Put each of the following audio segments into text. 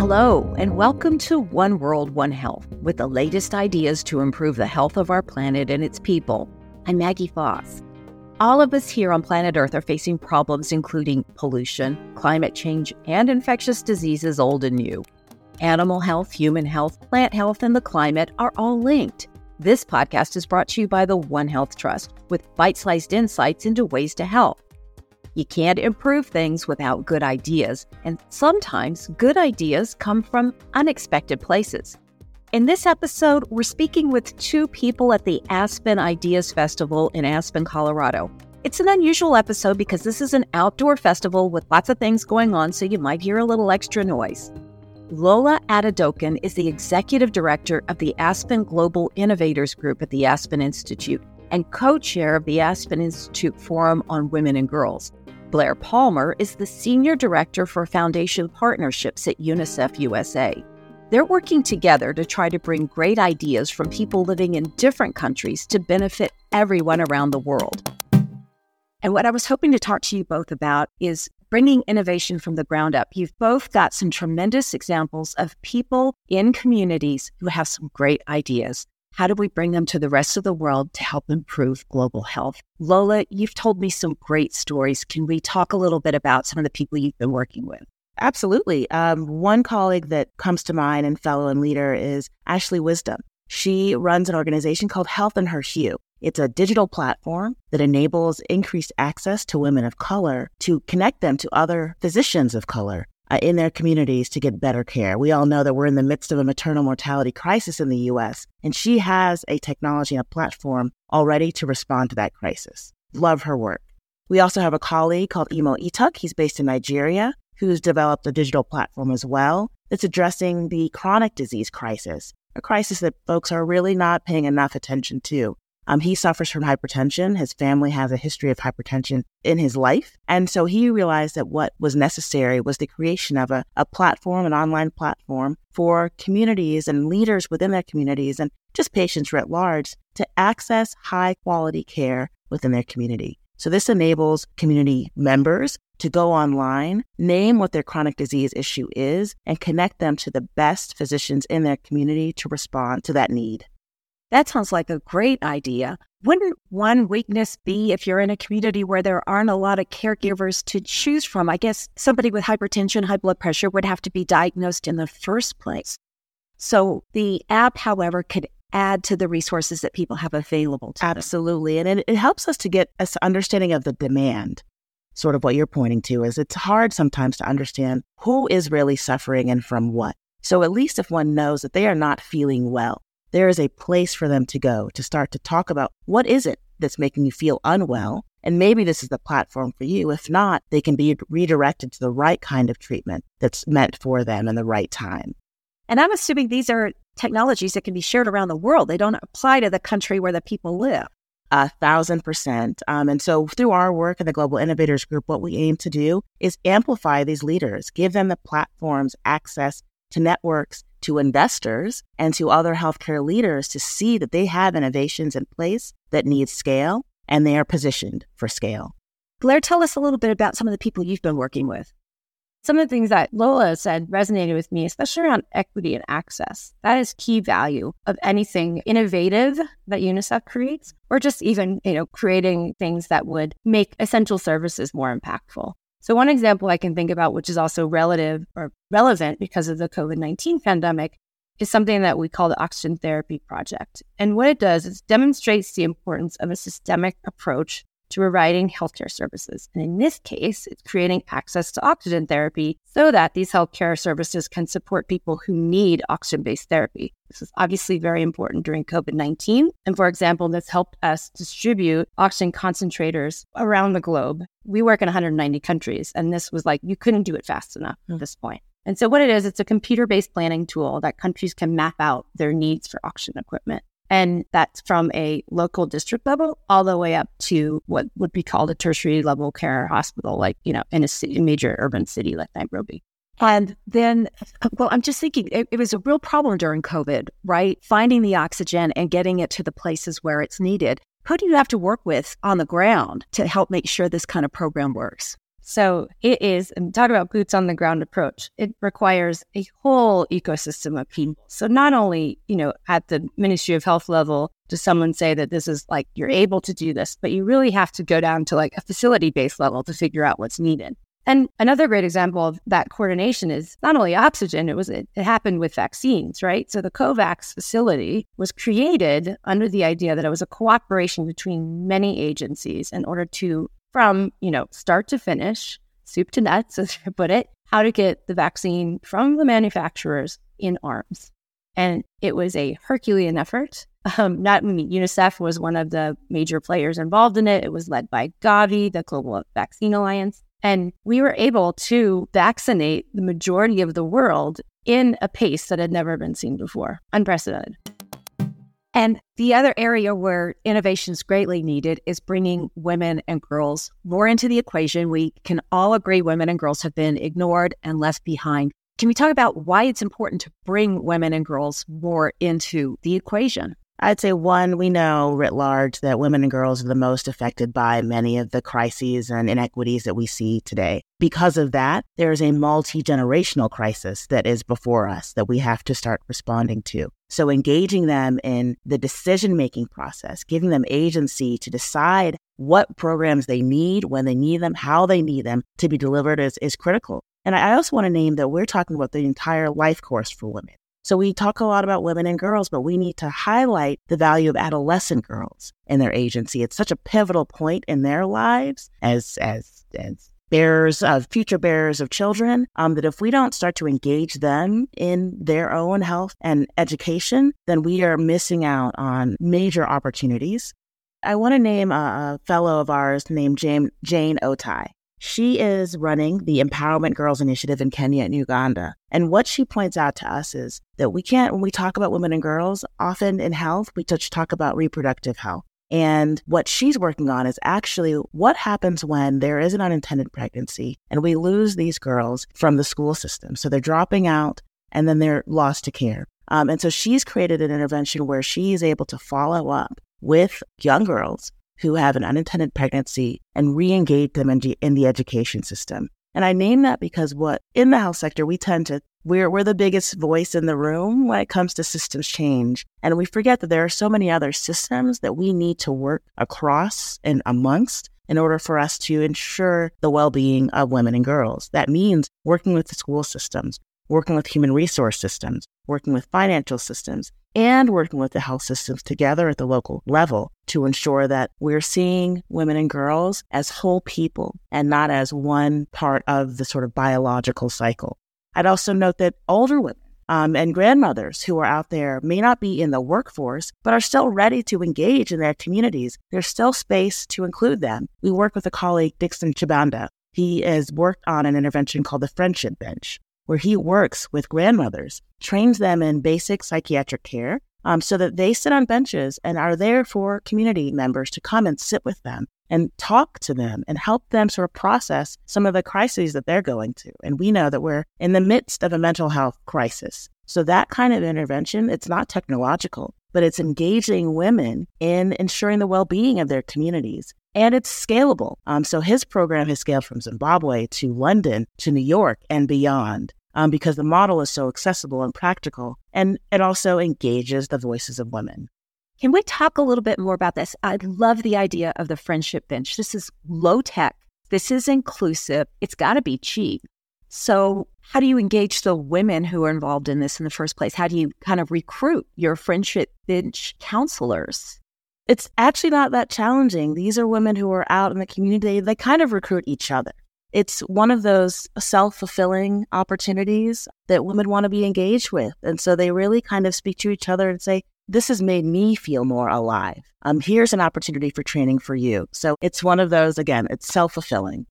Hello, and welcome to One World, One Health with the latest ideas to improve the health of our planet and its people. I'm Maggie Fox. All of us here on planet Earth are facing problems including pollution, climate change, and infectious diseases old and new. Animal health, human health, plant health, and the climate are all linked. This podcast is brought to you by the One Health Trust with bite sized insights into ways to help. You can't improve things without good ideas, and sometimes good ideas come from unexpected places. In this episode, we're speaking with two people at the Aspen Ideas Festival in Aspen, Colorado. It's an unusual episode because this is an outdoor festival with lots of things going on, so you might hear a little extra noise. Lola Adedokun is the executive director of the Aspen Global Innovators Group at the Aspen Institute and co chair of the Aspen Institute Forum on Women and Girls. Blair Palmer is the senior director for foundation partnerships at UNICEF USA. They're working together to try to bring great ideas from people living in different countries to benefit everyone around the world. And what I was hoping to talk to you both about is bringing innovation from the ground up. You've both got some tremendous examples of people in communities who have some great ideas. How do we bring them to the rest of the world to help improve global health? Lola, you've told me some great stories. Can we talk a little bit about some of the people you've been working with? Absolutely. Um, one colleague that comes to mind and fellow and leader is Ashley Wisdom. She runs an organization called Health in Her Hue. It's a digital platform that enables increased access to women of color to connect them to other physicians of color uh, in their communities to get better care. We all know that we're in the midst of a maternal mortality crisis in the US, and she has a technology and a platform already to respond to that crisis. Love her work. We also have a colleague called Imo Ituk. He's based in Nigeria who's developed a digital platform as well that's addressing the chronic disease crisis, a crisis that folks are really not paying enough attention to. Um, he suffers from hypertension. His family has a history of hypertension in his life. And so he realized that what was necessary was the creation of a, a platform, an online platform for communities and leaders within their communities and just patients writ large to access high quality care within their community. So this enables community members to go online, name what their chronic disease issue is, and connect them to the best physicians in their community to respond to that need. That sounds like a great idea. Wouldn't one weakness be if you're in a community where there aren't a lot of caregivers to choose from? I guess somebody with hypertension, high blood pressure would have to be diagnosed in the first place. So the app, however, could add to the resources that people have available Absolutely. Them. And it, it helps us to get an understanding of the demand. Sort of what you're pointing to is it's hard sometimes to understand who is really suffering and from what. So at least if one knows that they are not feeling well, there is a place for them to go to start to talk about what is it that's making you feel unwell. And maybe this is the platform for you. If not, they can be redirected to the right kind of treatment that's meant for them in the right time. And I'm assuming these are technologies that can be shared around the world. They don't apply to the country where the people live. A thousand percent. Um, and so, through our work in the Global Innovators Group, what we aim to do is amplify these leaders, give them the platforms, access to networks, to investors, and to other healthcare leaders to see that they have innovations in place that need scale and they are positioned for scale. Blair, tell us a little bit about some of the people you've been working with. Some of the things that Lola said resonated with me, especially around equity and access. That is key value of anything innovative that UNICEF creates, or just even, you know, creating things that would make essential services more impactful. So one example I can think about, which is also relative or relevant because of the COVID-19 pandemic, is something that we call the Oxygen Therapy Project. And what it does is demonstrates the importance of a systemic approach to providing healthcare services. And in this case, it's creating access to oxygen therapy so that these healthcare services can support people who need oxygen based therapy. This is obviously very important during COVID 19. And for example, this helped us distribute oxygen concentrators around the globe. We work in 190 countries, and this was like, you couldn't do it fast enough at this hmm. point. And so, what it is, it's a computer based planning tool that countries can map out their needs for oxygen equipment. And that's from a local district level all the way up to what would be called a tertiary level care hospital, like, you know, in a city, major urban city like Nairobi. And then, well, I'm just thinking it, it, was a real problem during COVID, right? Finding the oxygen and getting it to the places where it's needed. Who do you have to work with on the ground to help make sure this kind of program works? So it is, and talk about boots on the ground approach. It requires a whole ecosystem of people. So not only, you know, at the Ministry of Health level, does someone say that this is like you're able to do this, but you really have to go down to like a facility based level to figure out what's needed. And another great example of that coordination is not only oxygen, it was it, it, happened with vaccines, right? So the COVAX facility was created under the idea that it was a cooperation between many agencies in order to from, you know, start to finish, soup to nuts, as I put it, how to get the vaccine from the manufacturers in arms. And it was a Herculean effort. Um, not I mean, UNICEF was one of the major players involved in it. It was led by Gavi, the Global Vaccine Alliance. And we were able to vaccinate the majority of the world in a pace that had never been seen before, unprecedented. And the other area where innovation is greatly needed is bringing women and girls more into the equation. We can all agree women and girls have been ignored and left behind. Can we talk about why it's important to bring women and girls more into the equation? I'd say one, we know writ large that women and girls are the most affected by many of the crises and inequities that we see today. Because of that, there is a multi generational crisis that is before us that we have to start responding to. So, engaging them in the decision making process, giving them agency to decide what programs they need, when they need them, how they need them to be delivered is, is critical. And I also want to name that we're talking about the entire life course for women. So we talk a lot about women and girls, but we need to highlight the value of adolescent girls and their agency. It's such a pivotal point in their lives as as as bearers of future bearers of children um, that if we don't start to engage them in their own health and education, then we are missing out on major opportunities. I want to name a, fellow of ours named Jane, Jane Otai. She is running the Empowerment Girls Initiative in Kenya and Uganda. And what she points out to us is that we can't, when we talk about women and girls, often in health, we just talk about reproductive health. And what she's working on is actually what happens when there is an unintended pregnancy and we lose these girls from the school system. So they're dropping out and then they're lost to care. Um, and so she's created an intervention where she is able to follow up with young girls who have an unintended pregnancy and re-engage them in, in the education system. And I name that because what in the health sector, we tend to, we're, we're the biggest voice in the room when it comes to systems change. And we forget that there are so many other systems that we need to work across and amongst in order for us to ensure the well being of women and girls. That means working with the school systems, working with human resource systems, working with financial systems, and working with the health systems together at the local level to ensure that we're seeing women and girls as whole people and not as one part of the sort of biological cycle. I'd also note that older women um, and grandmothers who are out there may not be in the workforce, but are still ready to engage in their communities. There's still space to include them. We work with a colleague, Dixon Chibanda. He has worked on an intervention called the Friendship Bench, where he works with grandmothers, trains them in basic psychiatric care um, so that they sit on benches and are there for community members to come and sit with them and talk to them and help them sort of process some of the crises that they're going to. And we know that we're in the midst of a mental health crisis. So that kind of intervention, it's not technological, but it's engaging women in ensuring the well-being of their communities and it's scalable. Um, so his program has scaled from Zimbabwe to London to New York and beyond um, because the model is so accessible and practical, and it also engages the voices of women. Can we talk a little bit more about this? I love the idea of the friendship bench. This is low tech. This is inclusive. It's got to be cheap. So, how do you engage the women who are involved in this in the first place? How do you kind of recruit your friendship bench counselors? It's actually not that challenging. These are women who are out in the community. They kind of recruit each other it's one of those self fulfilling opportunities that women want to be engaged with. And so they really kind of speak to each other and say, This has made me feel more alive. Um, here's an opportunity for training for you. So it's one of those, again, it's self fulfilling.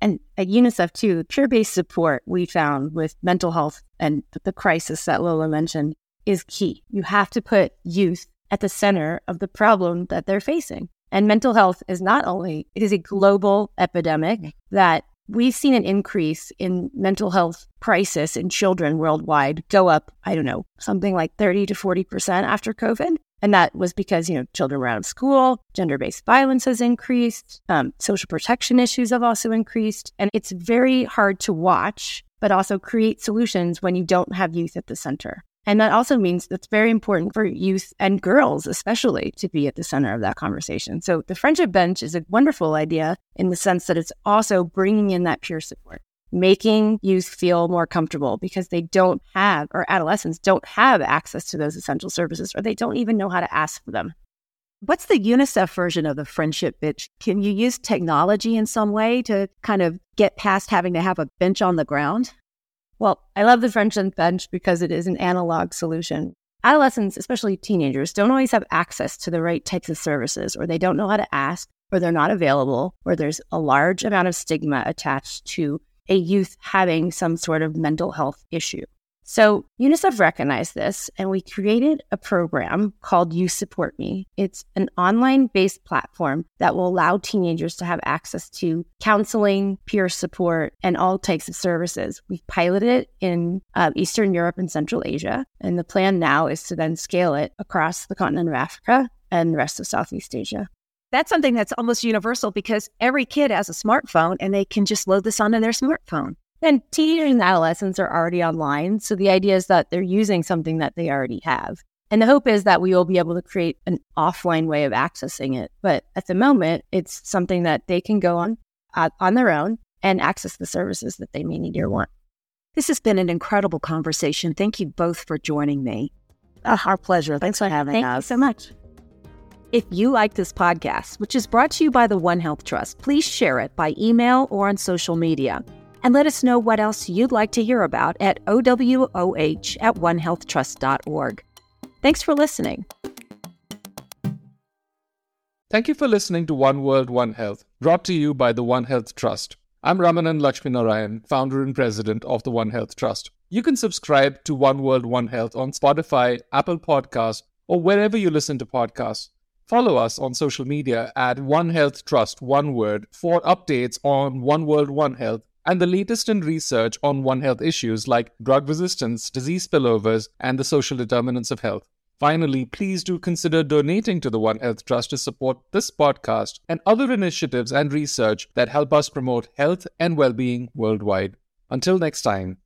And at UNICEF, too, peer based support we found with mental health and the crisis that Lola mentioned is key. You have to put youth at the center of the problem that they're facing. And mental health is not only, it is a global epidemic that we've seen an increase in mental health crisis in children worldwide go up, I don't know, something like 30 to 40% after COVID. And that was because, you know, children were out of school, gender based violence has increased, um, social protection issues have also increased. And it's very hard to watch, but also create solutions when you don't have youth at the center. And that also means that's very important for youth and girls, especially, to be at the center of that conversation. So the friendship bench is a wonderful idea in the sense that it's also bringing in that peer support, making youth feel more comfortable because they don't have, or adolescents don't have access to those essential services, or they don't even know how to ask for them. What's the UNICEF version of the friendship bench? Can you use technology in some way to kind of get past having to have a bench on the ground? Well, I love the friendship bench because it is an analog solution. Adolescents, especially teenagers, don't always have access to the right types of services, or they don't know how to ask, or they're not available, or there's a large amount of stigma attached to a youth having some sort of mental health issue. So UNICEF recognized this and we created a program called You Support Me. It's an online based platform that will allow teenagers to have access to counseling, peer support, and all types of services. We've piloted it in uh, Eastern Europe and Central Asia. And the plan now is to then scale it across the continent of Africa and the rest of Southeast Asia that's something that's almost universal because every kid has a smartphone and they can just load this onto their smartphone. And teenagers and adolescents are already online. So the idea is that they're using something that they already have. And the hope is that we will be able to create an offline way of accessing it. But at the moment, it's something that they can go on uh, on their own and access the services that they may need or want. This has been an incredible conversation. Thank you both for joining me. Oh, our pleasure. Thanks for having Thank us. Thank you so much. If you like this podcast, which is brought to you by the One Health Trust, please share it by email or on social media and let us know what else you'd like to hear about at OWOH at onehealthtrust.org. Thanks for listening. Thank you for listening to One World, One Health, brought to you by the One Health Trust. I'm Ramanan Laxminarayan, founder and president of the One Health Trust. You can subscribe to One World, One Health on Spotify, Apple Podcasts, or wherever you listen to podcasts. Follow us on social media at One Health Trust, one word, for updates on One World, One Health and the latest in research on One Health issues like drug resistance, disease spillovers, and the social determinants of health. Finally, please do consider donating to the One Health Trust to support this podcast and other initiatives and research that help us promote health and well being worldwide. Until next time.